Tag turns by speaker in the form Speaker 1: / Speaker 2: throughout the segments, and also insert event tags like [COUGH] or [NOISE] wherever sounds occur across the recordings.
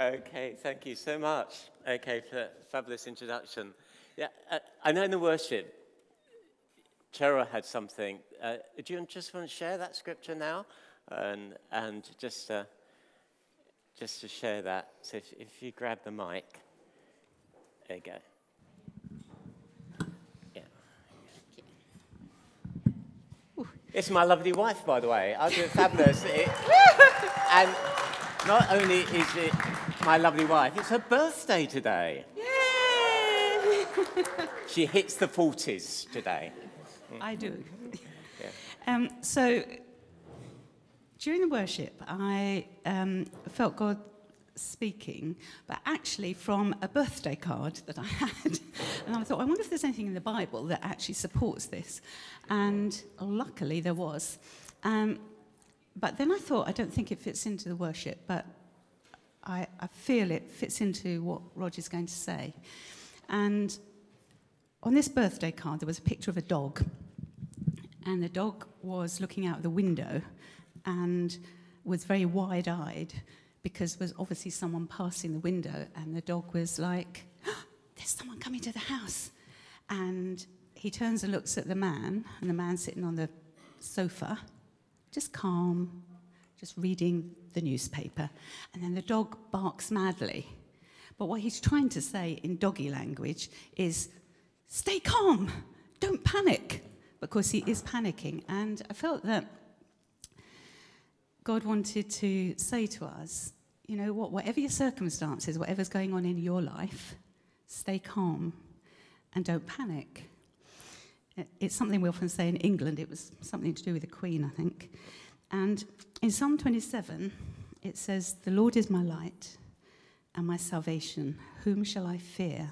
Speaker 1: Okay, thank you so much. Okay, for fabulous introduction. Yeah, uh, I know in the worship, Cheryl had something. Uh, do you just want to share that scripture now? And, and just, uh, just to share that. So if, if you grab the mic, there you go. Yeah. It's my lovely wife, by the way. I do fabulous. [LAUGHS] It, and not only is it my lovely wife, it's her birthday today.
Speaker 2: Yay!
Speaker 1: She hits the 40s today.
Speaker 2: I do. Um, so during the worship, I um, felt God speaking, but actually from a birthday card that I had. [LAUGHS] and I thought, I wonder if there's anything in the Bible that actually supports this. And luckily there was. Um, but then I thought, I don't think it fits into the worship, but I, I feel it fits into what Roger's going to say. And on this birthday card, there was a picture of a dog. And the dog was looking out the window and was very wide eyed because there was obviously someone passing the window. And the dog was like, oh, There's someone coming to the house. And he turns and looks at the man, and the man sitting on the sofa, just calm, just reading the newspaper. And then the dog barks madly. But what he's trying to say in doggy language is, stay calm, don't panic, because he is panicking. And I felt that God wanted to say to us, you know what, whatever your circumstances, whatever's going on in your life, stay calm and don't panic. It's something we often say in England. It was something to do with the Queen, I think. And in Psalm 27, it says, The Lord is my light and my salvation. Whom shall I fear?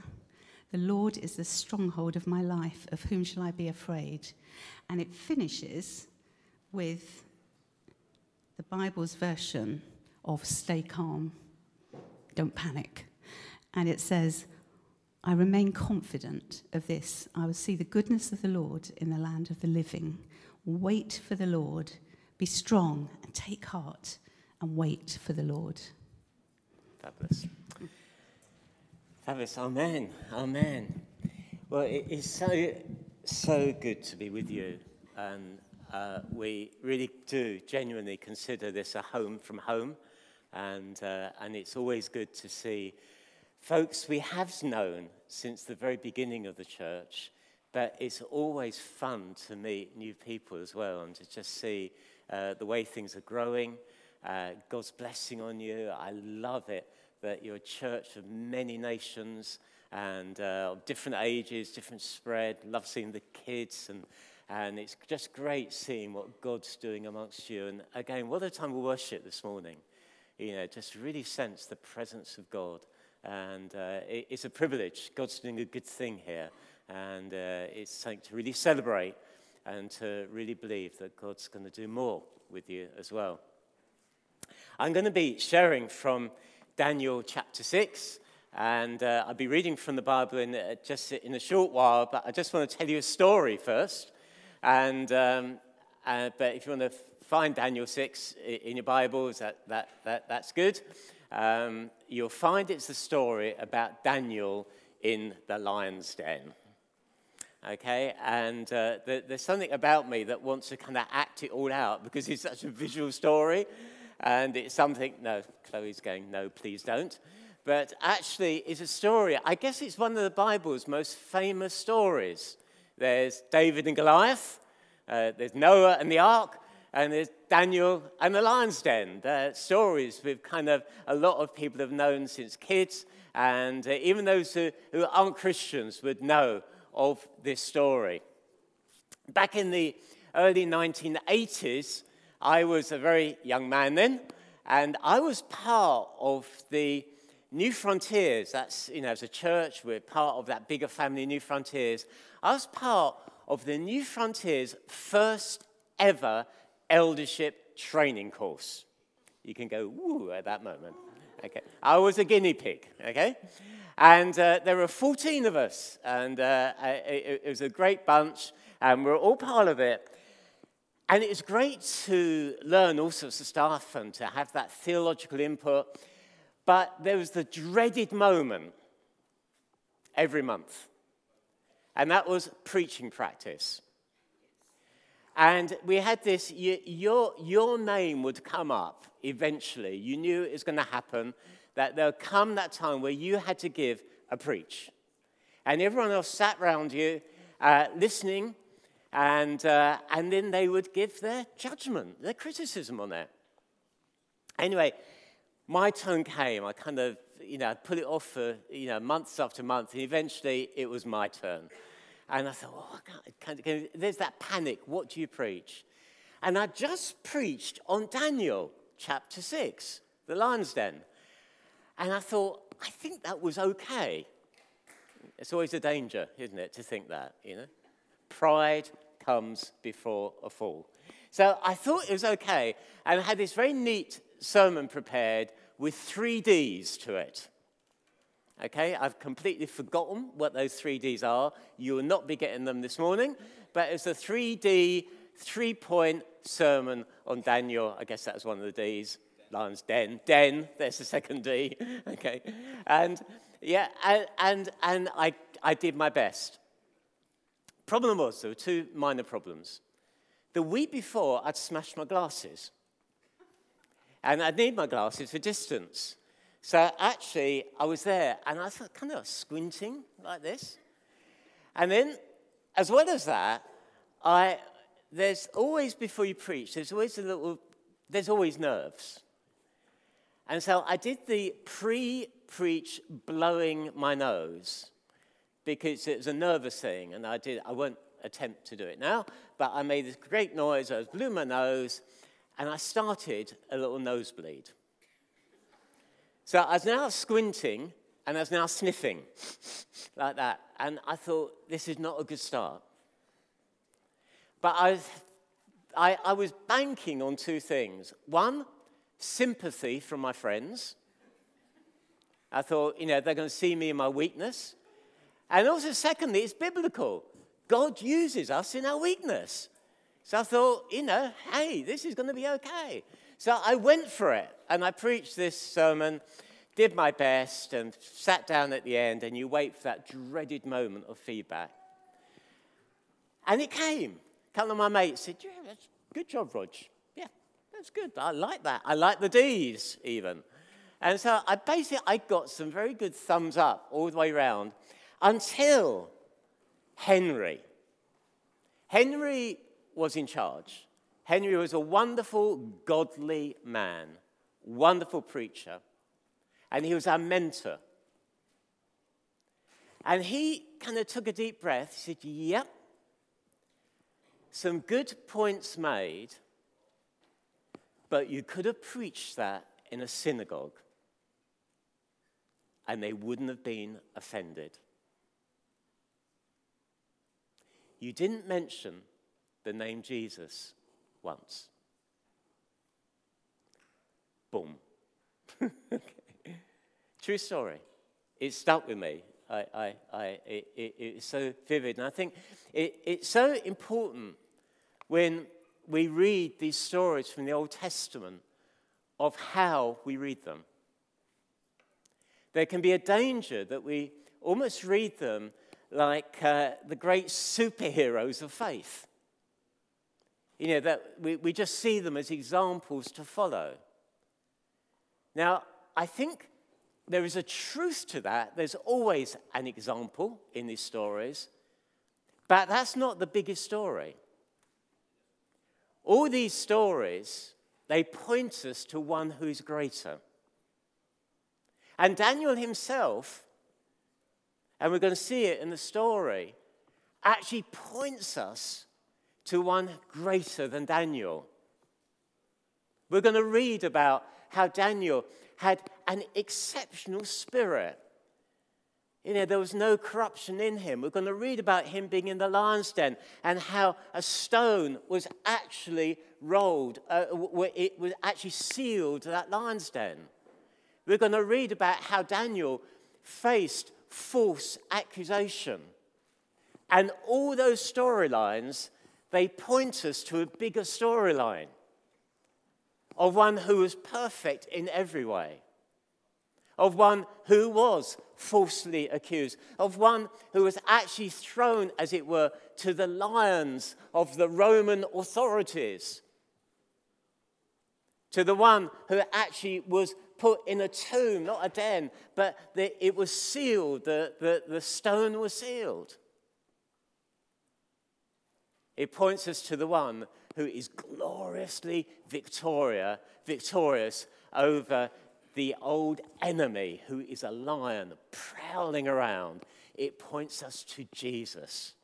Speaker 2: The Lord is the stronghold of my life. Of whom shall I be afraid? And it finishes with the Bible's version of stay calm, don't panic. And it says, I remain confident of this. I will see the goodness of the Lord in the land of the living. Wait for the Lord. Be strong and take heart and wait for the Lord.
Speaker 1: Fabulous. Fabulous. Amen. Amen. Well, it is so, so good to be with you. And uh, we really do genuinely consider this a home from home. And, uh, and it's always good to see folks we have known since the very beginning of the church. But it's always fun to meet new people as well and to just see uh, the way things are growing, uh, God's blessing on you. I love it that you're a church of many nations and uh, of different ages, different spread. Love seeing the kids and and it's just great seeing what God's doing amongst you. And again, what a time of worship this morning. You know, just really sense the presence of God. And uh, it, it's a privilege. God's doing a good thing here. And uh, it's something to really celebrate and to really believe that God's going to do more with you as well. I'm going to be sharing from Daniel chapter 6. And uh, I'll be reading from the Bible in uh, just in a short while, but I just want to tell you a story first. And, um, uh, but if you want to find Daniel 6 in your Bibles, that, that, that, that's good. Um, you'll find it's the story about Daniel in the lion's den. Okay, and uh, there's something about me that wants to kind of act it all out because it's such a visual story. And it's something, no, Chloe's going, no, please don't. But actually, it's a story. I guess it's one of the Bible's most famous stories. There's David and Goliath, uh, there's Noah and the ark, and there's Daniel and the lion's den. They're stories with kind of a lot of people have known since kids, and uh, even those who, who aren't Christians would know of this story. Back in the early 1980s, I was a very young man then, and I was part of the New Frontiers. That's, you know, as a church, we're part of that bigger family, New Frontiers. I was part of the New Frontiers' first ever eldership training course. You can go, woo, at that moment. Okay. I was a guinea pig, okay? And uh, there were 14 of us, and uh, it, it was a great bunch, and we we're all part of it. And it was great to learn all sorts of stuff and to have that theological input. But there was the dreaded moment every month, and that was preaching practice. And we had this, your, your name would come up eventually. You knew it was going to happen, that there'll come that time where you had to give a preach. And everyone else sat around you uh, listening, and, uh, and then they would give their judgment, their criticism on that. Anyway, my turn came. I kind of, you know, put it off for, you know, months after months, and eventually it was my turn. And I thought, oh, I can't, can't, there's that panic. What do you preach? And I just preached on Daniel chapter 6, the lion's den. And I thought, I think that was okay. It's always a danger, isn't it, to think that, you know? Pride comes before a fall. So I thought it was okay, and I had this very neat sermon prepared with three D's to it. Okay, I've completely forgotten what those three D's are. You will not be getting them this morning, but it's a 3D, three point sermon on Daniel. I guess that's one of the D's. Lion's Den. Den, there's the second D. [LAUGHS] Okay. And yeah, and, and, and I, I did my best. Problem was, there were two minor problems. The week before, I'd smashed my glasses. And I'd need my glasses for distance. So actually, I was there and I was kind of squinting like this. And then, as well as that, I, there's always, before you preach, there's always a little, there's always nerves. And so I did the pre preach blowing my nose because it was a nervous thing, and I, did, I won't attempt to do it now, but I made this great noise, I blew my nose, and I started a little nosebleed. So I was now squinting and I was now sniffing [LAUGHS] like that. And I thought, this is not a good start. But I I, I was banking on two things. One, sympathy from my friends. I thought, you know, they're going to see me in my weakness. And also, secondly, it's biblical. God uses us in our weakness. So I thought, you know, hey, this is going to be okay. So I went for it and I preached this sermon, did my best, and sat down at the end, and you wait for that dreaded moment of feedback. And it came. A couple of my mates said, yeah, good job, Rog. That's good. I like that. I like the D's even. And so I basically I got some very good thumbs up all the way around until Henry. Henry was in charge. Henry was a wonderful, godly man, wonderful preacher, and he was our mentor. And he kind of took a deep breath. He said, Yep, some good points made, but you could have preached that in a synagogue, and they wouldn't have been offended. You didn't mention the name Jesus once. Boom. [LAUGHS] True story. It stuck with me. I, I, I, it, it, it's so vivid. And I think it, it's so important when we read these stories from the Old Testament of how we read them. There can be a danger that we almost read them like uh, the great superheroes of faith. You know, that we, we just see them as examples to follow. Now, I think there is a truth to that. There's always an example in these stories, but that's not the biggest story. All these stories, they point us to one who's greater. And Daniel himself, and we're going to see it in the story, actually points us to one greater than Daniel. We're going to read about how Daniel had an exceptional spirit. You know, there was no corruption in him. We're going to read about him being in the lion's den and how a stone was actually rolled, uh, it was actually sealed to that lion's den. We're going to read about how Daniel faced false accusation. And all those storylines they point us to a bigger storyline of one who was perfect in every way. Of one who was falsely accused, of one who was actually thrown, as it were, to the lions of the Roman authorities, to the one who actually was put in a tomb, not a den, but the, it was sealed, the, the, the stone was sealed. It points us to the one who is gloriously victoria, victorious over the old enemy who is a lion prowling around. It points us to Jesus.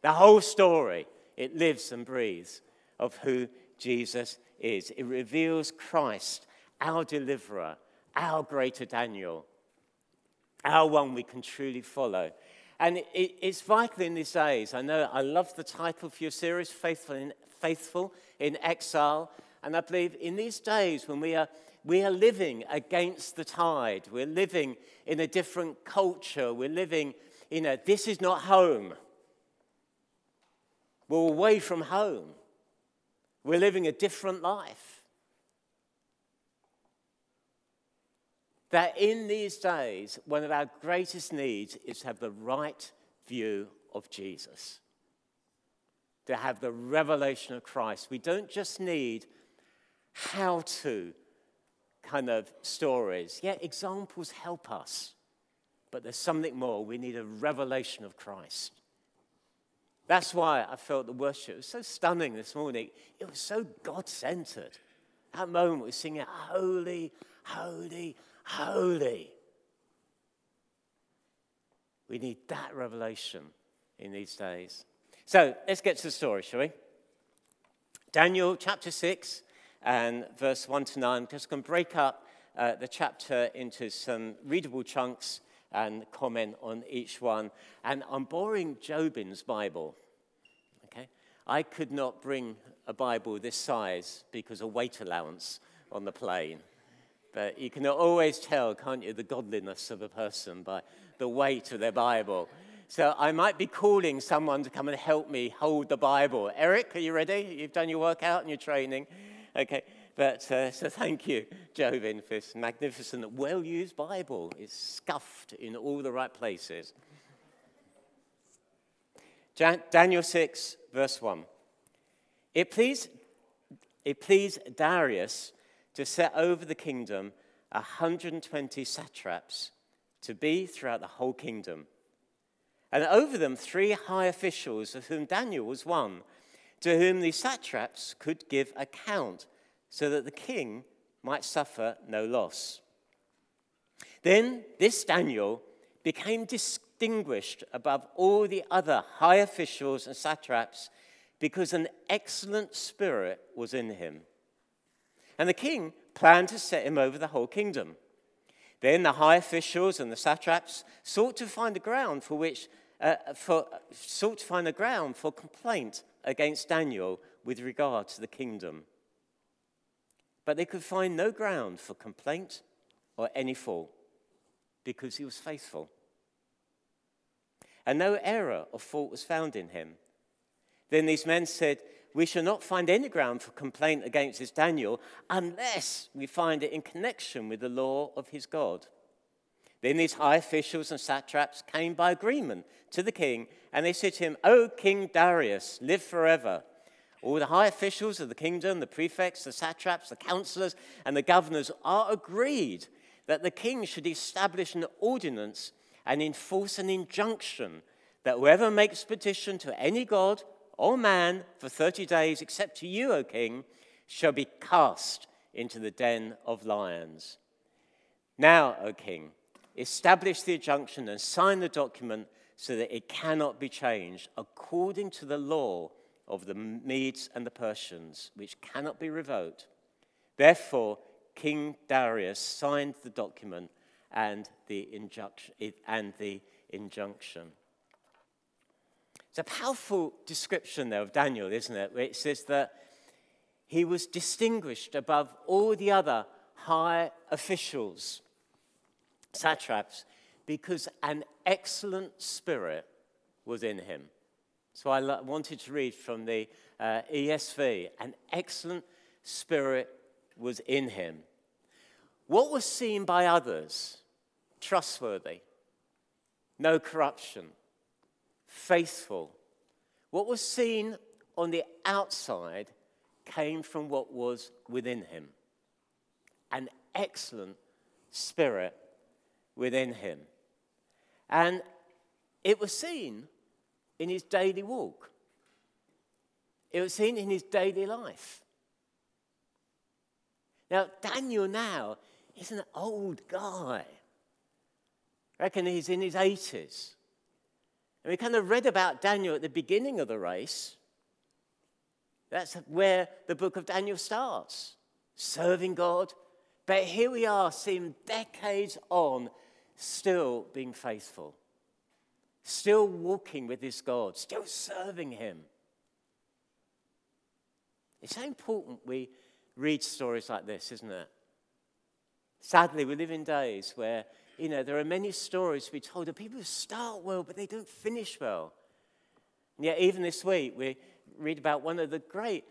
Speaker 1: The whole story, it lives and breathes of who Jesus is. It reveals Christ, our deliverer, our greater Daniel, our one we can truly follow. And it, it's vital in these days. I know I love the title for your series, Faithful in, Faithful in Exile. And I believe in these days when we are, we are living against the tide, we're living in a different culture, we're living in a this is not home. We're away from home. We're living a different life. That in these days, one of our greatest needs is to have the right view of Jesus, to have the revelation of Christ. We don't just need how to kind of stories. Yeah, examples help us, but there's something more. We need a revelation of Christ. That's why I felt the worship was so stunning this morning. It was so God centered. That moment we singing, Holy, Holy, Holy. We need that revelation in these days. So let's get to the story, shall we? Daniel chapter 6 and verse 1 to 9. I'm just going to break up uh, the chapter into some readable chunks and comment on each one. And I'm borrowing Jobin's Bible. Okay? I could not bring a Bible this size because of weight allowance on the plane. But you can always tell, can't you, the godliness of a person by the weight of their Bible. So I might be calling someone to come and help me hold the Bible. Eric, are you ready? You've done your workout and your training. Okay, but uh, so thank you, Jovin, for this magnificent, well used Bible. It's scuffed in all the right places. Jan- Daniel 6, verse 1. It pleased, it pleased Darius to set over the kingdom 120 satraps to be throughout the whole kingdom. And over them, three high officials, of whom Daniel was one to whom the satraps could give account, so that the king might suffer no loss. Then this Daniel became distinguished above all the other high officials and satraps because an excellent spirit was in him. And the king planned to set him over the whole kingdom. Then the high officials and the satraps sought to find a ground for which uh, for, sought to find a ground for complaint against Daniel with regard to the kingdom. But they could find no ground for complaint or any fault because he was faithful. And no error or fault was found in him. Then these men said, We shall not find any ground for complaint against this Daniel unless we find it in connection with the law of his God. Then these high officials and satraps came by agreement to the king, and they said to him, O King Darius, live forever. All the high officials of the kingdom, the prefects, the satraps, the counselors, and the governors are agreed that the king should establish an ordinance and enforce an injunction that whoever makes petition to any god or man for 30 days, except to you, O king, shall be cast into the den of lions. Now, O king, establish the injunction and sign the document so that it cannot be changed according to the law of the Medes and the Persians, which cannot be revoked. Therefore, King Darius signed the document and the injunction. And the injunction. It's a powerful description there of Daniel, isn't it? It says that he was distinguished above all the other high officials satraps because an excellent spirit was in him. So I wanted to read from the uh, ESV an excellent spirit was in him. what was seen by others trustworthy, no corruption, faithful. What was seen on the outside came from what was within him an excellent spirit within him. And it was seen in his daily walk, it was seen in his daily life. Now, Daniel now is an old guy. I reckon he's in his 80s. And we kind of read about Daniel at the beginning of the race. That's where the book of Daniel starts serving God. But here we are, seeing decades on, still being faithful, still walking with his God, still serving him. It's so important we read stories like this, isn't it? Sadly, we live in days where, you know, there are many stories to be told of people who start well, but they don't finish well. And yet, even this week, we read about one of the great,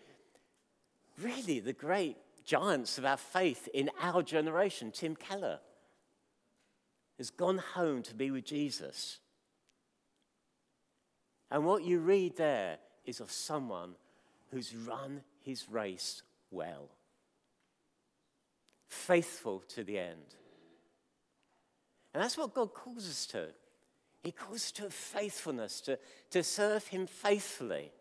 Speaker 1: really the great giants of our faith in our generation, Tim Keller, has gone home to be with Jesus. And what you read there is of someone who's run his race well, faithful to the end. And that's what God calls us to. He calls us to faithfulness, to, to serve Him faithfully.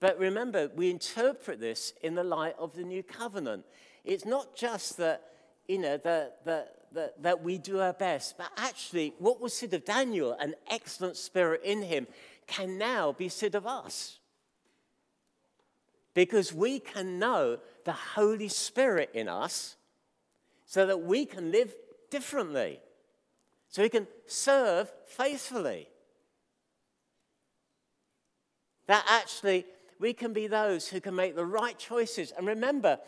Speaker 1: But remember, we interpret this in the light of the new covenant. It's not just that, you know, that, that, that, that we do our best, but actually, what was said of Daniel, an excellent spirit in him, can now be said of us. Because we can know the Holy Spirit in us so that we can live differently, so we can serve faithfully. That actually we can be those who can make the right choices. And remember,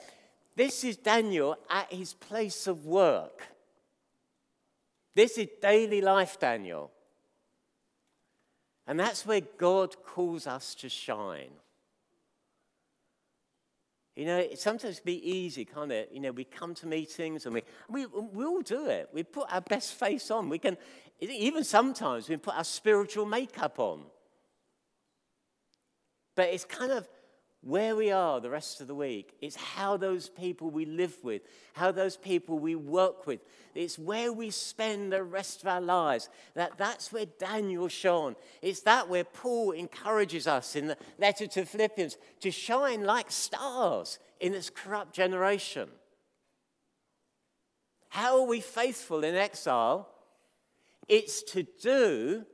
Speaker 1: this is Daniel at his place of work. This is daily life, Daniel. And that's where God calls us to shine. You know, it sometimes be easy, can't it? You know, we come to meetings and we, we, we all do it. We put our best face on. We can, even sometimes we put our spiritual makeup on. But it's kind of where we are the rest of the week. It's how those people we live with, how those people we work with. It's where we spend the rest of our lives. That, that's where Daniel shone. It's that where Paul encourages us in the letter to Philippians to shine like stars in this corrupt generation. How are we faithful in exile? It's to do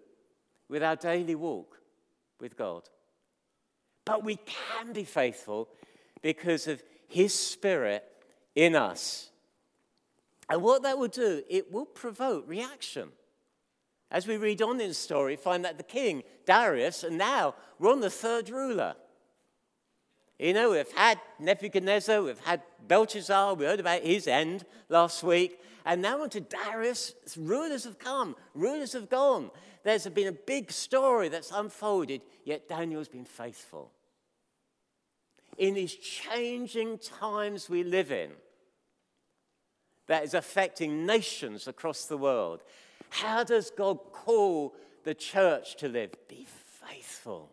Speaker 1: with our daily walk with God. But we can be faithful because of His Spirit in us. And what that will do, it will provoke reaction. As we read on in the story, find that the king, Darius, and now we're on the third ruler. You know, we've had Nebuchadnezzar, we've had Belshazzar, we heard about his end last week, and now on to Darius. Rulers have come, rulers have gone. There's been a big story that's unfolded, yet Daniel's been faithful. In these changing times we live in, that is affecting nations across the world, how does God call the church to live? Be faithful,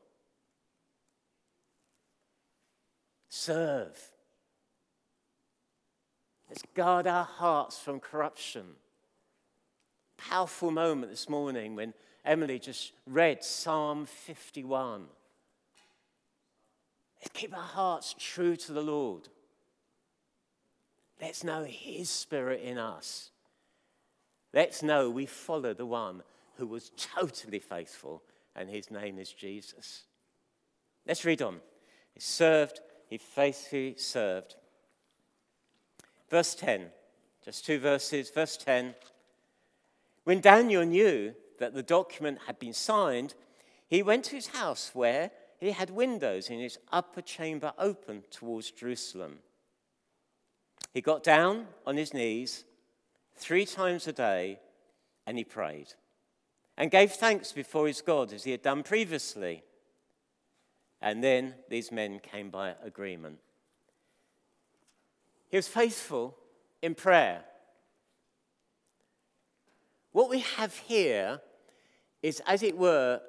Speaker 1: serve. Let's guard our hearts from corruption. Powerful moment this morning when Emily just read Psalm 51. Let's keep our hearts true to the Lord. Let's know His Spirit in us. Let's know we follow the one who was totally faithful, and his name is Jesus. Let's read on. He served, he faithfully served. Verse 10, just two verses. Verse 10 When Daniel knew that the document had been signed, he went to his house where he had windows in his upper chamber open towards Jerusalem. He got down on his knees three times a day and he prayed and gave thanks before his God as he had done previously. And then these men came by agreement. He was faithful in prayer. What we have here is, as it were,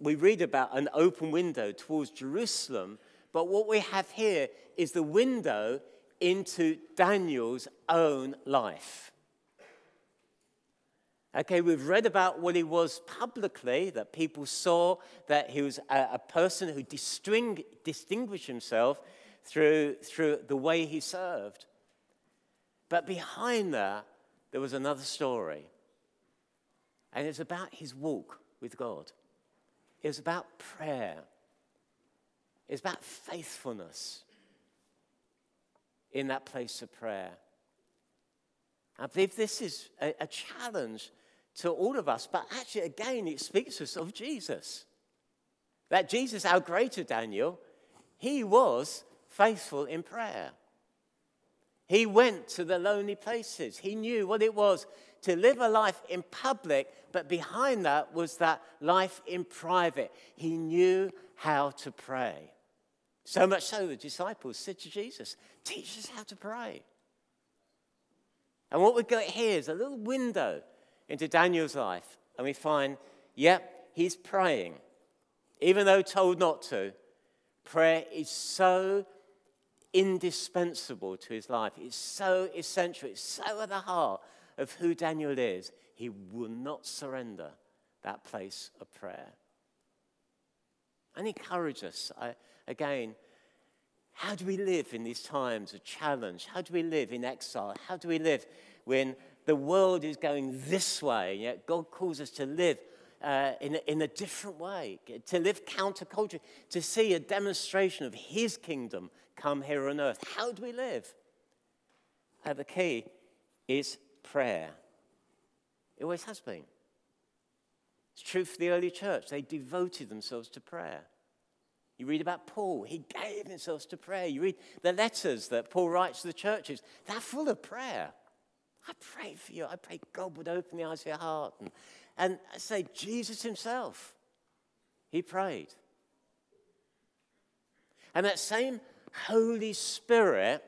Speaker 1: we read about an open window towards Jerusalem, but what we have here is the window into Daniel's own life. Okay, we've read about what he was publicly, that people saw that he was a, a person who disting, distinguished himself through, through the way he served. But behind that, there was another story. And it's about his walk with God. It's about prayer. It's about faithfulness in that place of prayer. I believe this is a, a challenge to all of us. But actually, again, it speaks to us of Jesus. That Jesus, our greater Daniel, he was faithful in prayer. He went to the lonely places. He knew what it was to live a life in public, but behind that was that life in private. He knew how to pray. So much so, the disciples said to Jesus, Teach us how to pray. And what we've got here is a little window into Daniel's life and we find, yep, he's praying. Even though told not to, prayer is so indispensable to his life. It's so essential. It's so at the heart of who Daniel is. He will not surrender that place of prayer. And encourage us, I, again, how do we live in these times of challenge? How do we live in exile? How do we live when the world is going this way, yet God calls us to live uh, in, a, in a different way, to live counterculture, to see a demonstration of His kingdom come here on earth. How do we live? And the key is prayer. It always has been. It's true for the early church. They devoted themselves to prayer. You read about Paul, he gave himself to prayer. You read the letters that Paul writes to the churches, they're full of prayer. I pray for you. I pray God would open the eyes of your heart. And, and I say, Jesus himself, he prayed. And that same Holy Spirit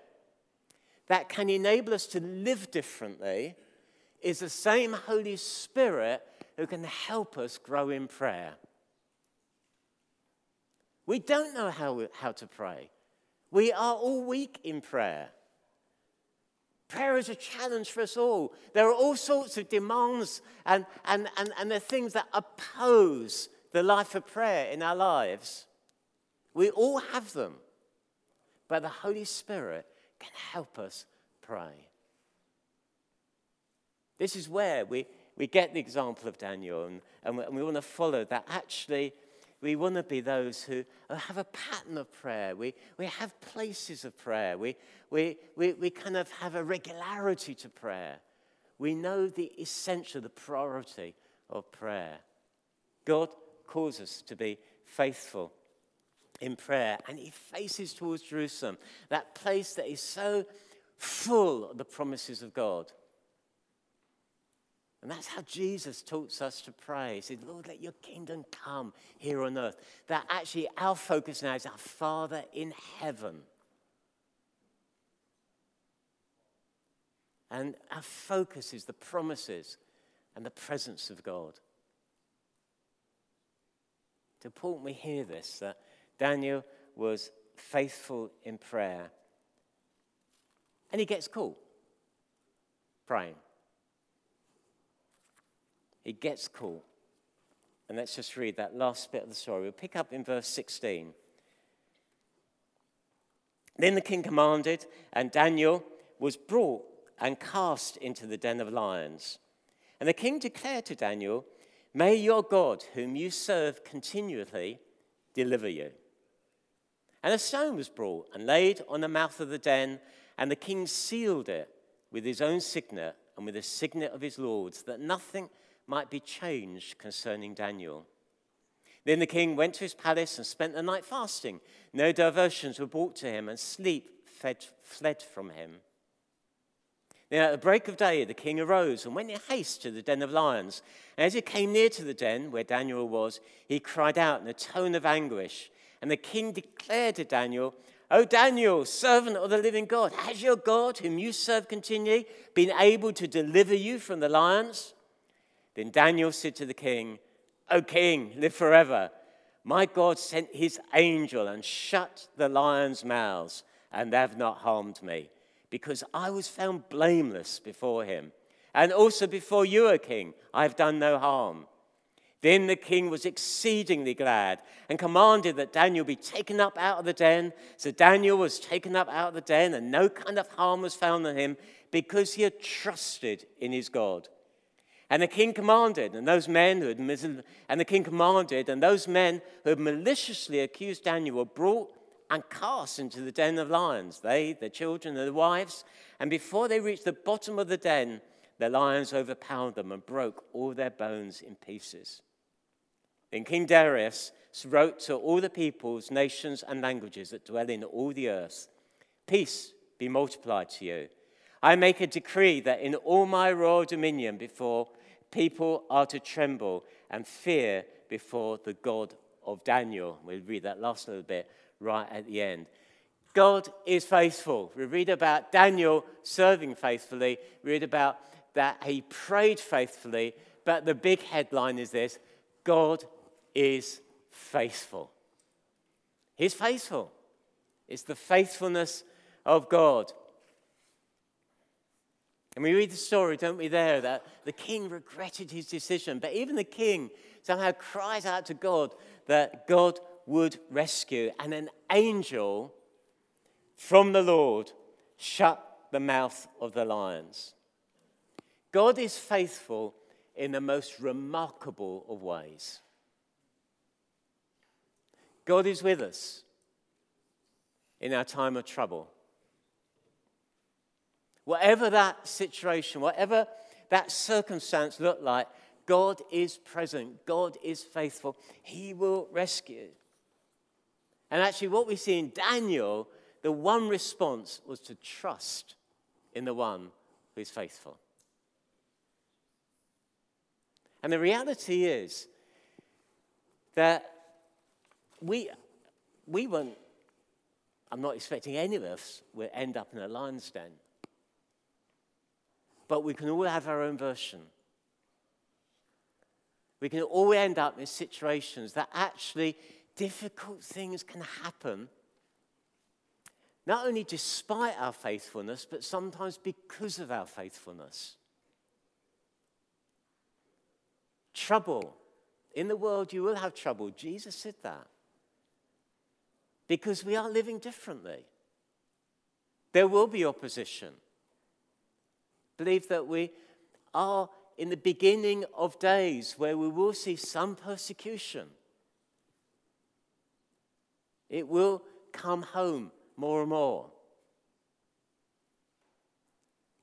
Speaker 1: that can enable us to live differently is the same Holy Spirit who can help us grow in prayer. We don't know how, how to pray. We are all weak in prayer. Prayer is a challenge for us all. There are all sorts of demands and, and, and, and the things that oppose the life of prayer in our lives. We all have them. But the Holy Spirit can help us pray. This is where we, we get the example of Daniel, and, and we, we want to follow that actually we want to be those who have a pattern of prayer. We, we have places of prayer. We, we, we, we kind of have a regularity to prayer. We know the essential, the priority of prayer. God calls us to be faithful in prayer, and He faces towards Jerusalem, that place that is so full of the promises of God. And that's how Jesus taught us to pray. He said, Lord, let your kingdom come here on earth. That actually our focus now is our Father in heaven. And our focus is the promises and the presence of God. It's important we hear this that Daniel was faithful in prayer. And he gets caught praying. He gets caught. And let's just read that last bit of the story. We'll pick up in verse 16. Then the king commanded, and Daniel was brought and cast into the den of lions. And the king declared to Daniel, May your God, whom you serve continually, deliver you. And a stone was brought and laid on the mouth of the den, and the king sealed it with his own signet and with the signet of his lords, that nothing might be changed concerning Daniel. Then the king went to his palace and spent the night fasting. No diversions were brought to him, and sleep fled, fled from him. Then at the break of day, the king arose and went in haste to the den of lions. And as he came near to the den where Daniel was, he cried out in a tone of anguish. And the king declared to Daniel, O Daniel, servant of the living God, has your God, whom you serve continually, been able to deliver you from the lions? Then Daniel said to the king, O king, live forever. My God sent his angel and shut the lions' mouths, and they have not harmed me, because I was found blameless before him. And also before you, O king, I have done no harm. Then the king was exceedingly glad and commanded that Daniel be taken up out of the den. So Daniel was taken up out of the den, and no kind of harm was found on him because he had trusted in his God. And the king commanded, and those men who had and the king commanded, and those men who had maliciously accused Daniel were brought and cast into the den of lions, they, their children, and their wives. And before they reached the bottom of the den, the lions overpowered them and broke all their bones in pieces. Then King Darius wrote to all the peoples, nations, and languages that dwell in all the earth Peace be multiplied to you. I make a decree that in all my royal dominion before people are to tremble and fear before the God of Daniel. We'll read that last little bit right at the end. God is faithful. We read about Daniel serving faithfully. We read about that he prayed faithfully. But the big headline is this God is faithful. He's faithful. It's the faithfulness of God. And we read the story, don't we, there, that the king regretted his decision. But even the king somehow cries out to God that God would rescue. And an angel from the Lord shut the mouth of the lions. God is faithful in the most remarkable of ways. God is with us in our time of trouble. Whatever that situation, whatever that circumstance looked like, God is present. God is faithful. He will rescue. And actually, what we see in Daniel, the one response was to trust in the one who is faithful. And the reality is that we, we won't, I'm not expecting any of us will end up in a lion's den. But we can all have our own version. We can all end up in situations that actually difficult things can happen, not only despite our faithfulness, but sometimes because of our faithfulness. Trouble. In the world, you will have trouble. Jesus said that because we are living differently. There will be opposition. Believe that we are in the beginning of days where we will see some persecution. It will come home more and more.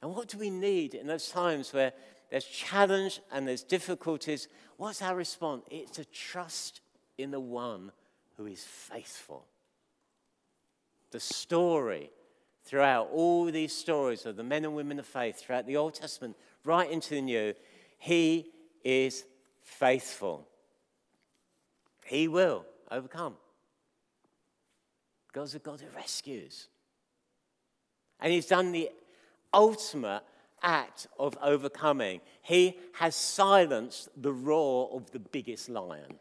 Speaker 1: And what do we need in those times where there's challenge and there's difficulties? What's our response? It's to trust in the one who is faithful the story throughout all these stories of the men and women of faith throughout the Old Testament, right into the New, He is faithful. He will overcome. God's a God who rescues. And He's done the ultimate act of overcoming. He has silenced the roar of the biggest lion.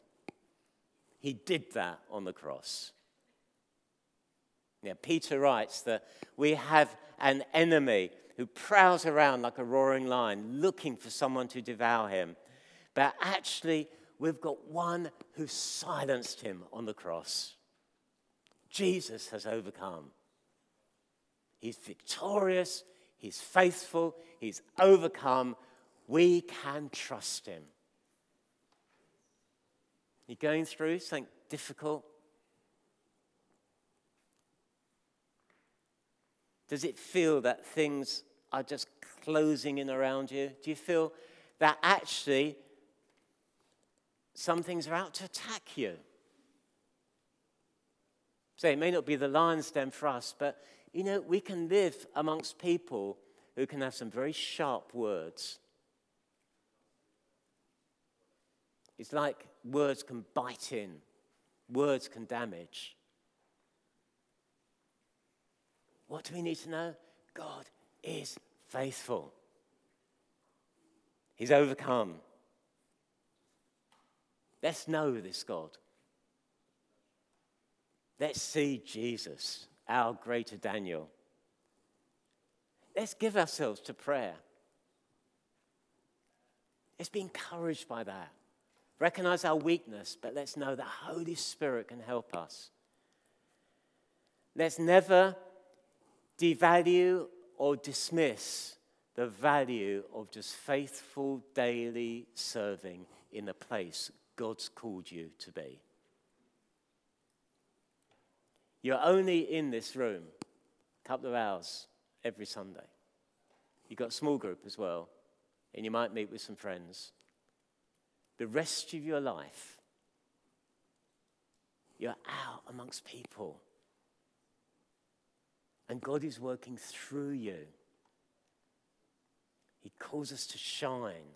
Speaker 1: He did that on the cross. Yeah, Peter writes that we have an enemy who prowls around like a roaring lion looking for someone to devour him. But actually, we've got one who silenced him on the cross. Jesus has overcome. He's victorious, he's faithful, he's overcome. We can trust him. You're going through something difficult, Does it feel that things are just closing in around you? Do you feel that actually some things are out to attack you? So it may not be the lion's den for us, but you know, we can live amongst people who can have some very sharp words. It's like words can bite in, words can damage. What do we need to know? God is faithful. He's overcome. Let's know this God. Let's see Jesus, our greater Daniel. Let's give ourselves to prayer. Let's be encouraged by that. Recognize our weakness, but let's know that Holy Spirit can help us. Let's never devalue or dismiss the value of just faithful daily serving in the place God's called you to be. You're only in this room a couple of hours every Sunday. You've got a small group as well, and you might meet with some friends. The rest of your life, you're out amongst people. And God is working through you. He calls us to shine.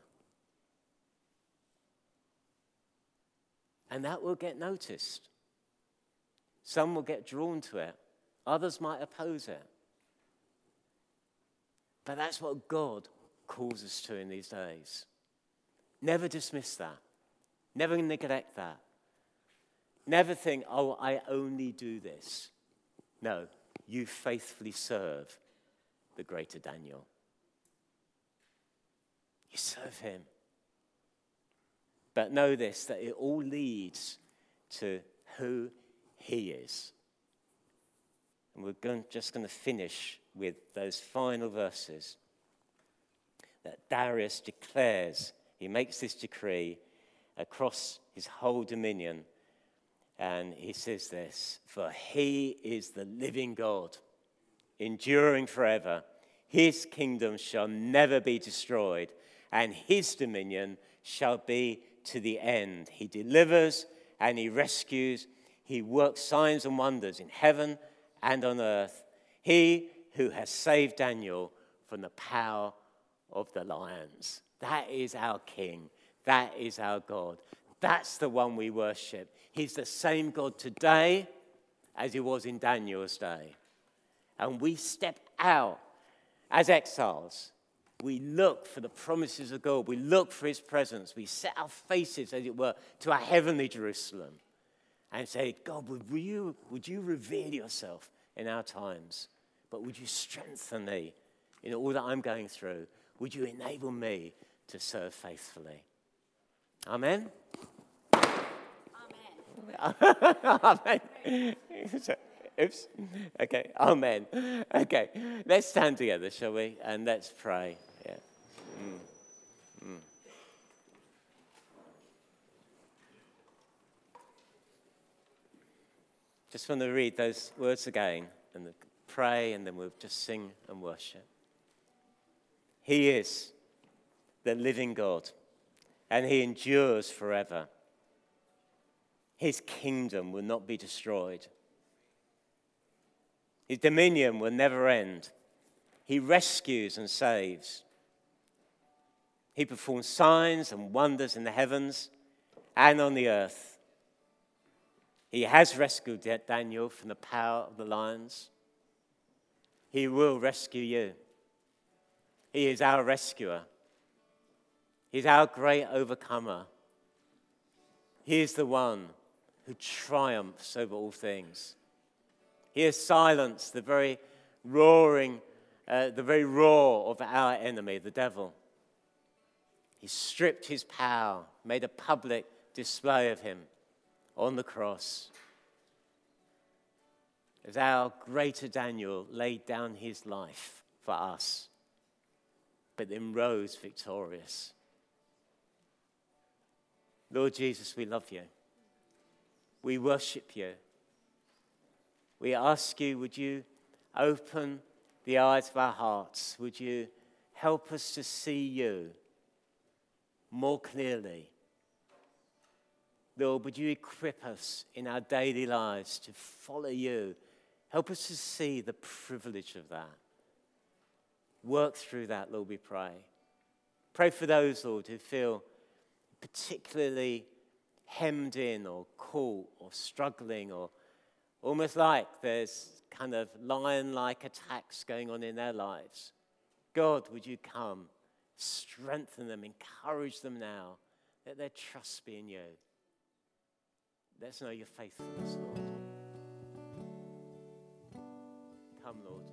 Speaker 1: And that will get noticed. Some will get drawn to it, others might oppose it. But that's what God calls us to in these days. Never dismiss that. Never neglect that. Never think, oh, I only do this. No, you faithfully serve the greater Daniel. You serve him. But know this that it all leads to who he is. And we're going, just going to finish with those final verses that Darius declares. He makes this decree across his whole dominion. And he says this For he is the living God, enduring forever. His kingdom shall never be destroyed, and his dominion shall be to the end. He delivers and he rescues he works signs and wonders in heaven and on earth. He who has saved Daniel from the power of the lions. That is our King. That is our God. That's the one we worship. He's the same God today as he was in Daniel's day. And we step out as exiles. We look for the promises of God. We look for his presence. We set our faces, as it were, to our heavenly Jerusalem and say, God, would you, would you reveal yourself in our times? But would you strengthen me in all that I'm going through? Would you enable me to serve faithfully? Amen? Amen. Amen. [LAUGHS] Oops. Okay. Amen. Okay. Let's stand together, shall we? And let's pray. Yeah. Mm. Just want to read those words again and pray, and then we'll just sing and worship. He is the living God, and He endures forever. His kingdom will not be destroyed, His dominion will never end. He rescues and saves. He performs signs and wonders in the heavens and on the earth. He has rescued Daniel from the power of the lions. He will rescue you. He is our rescuer. He's our great overcomer. He is the one who triumphs over all things. He has silenced the very roaring, uh, the very roar of our enemy, the devil. He stripped his power, made a public display of him on the cross. As our greater Daniel laid down his life for us, but then rose victorious. Lord Jesus, we love you. We worship you. We ask you, would you open the eyes of our hearts? Would you help us to see you more clearly? Lord, would you equip us in our daily lives to follow you? Help us to see the privilege of that. Work through that, Lord, we pray. Pray for those, Lord, who feel particularly hemmed in or caught or struggling or almost like there's kind of lion like attacks going on in their lives. God, would you come, strengthen them, encourage them now, let their trust be in you. Let's know your faithfulness, Lord. Come, Lord.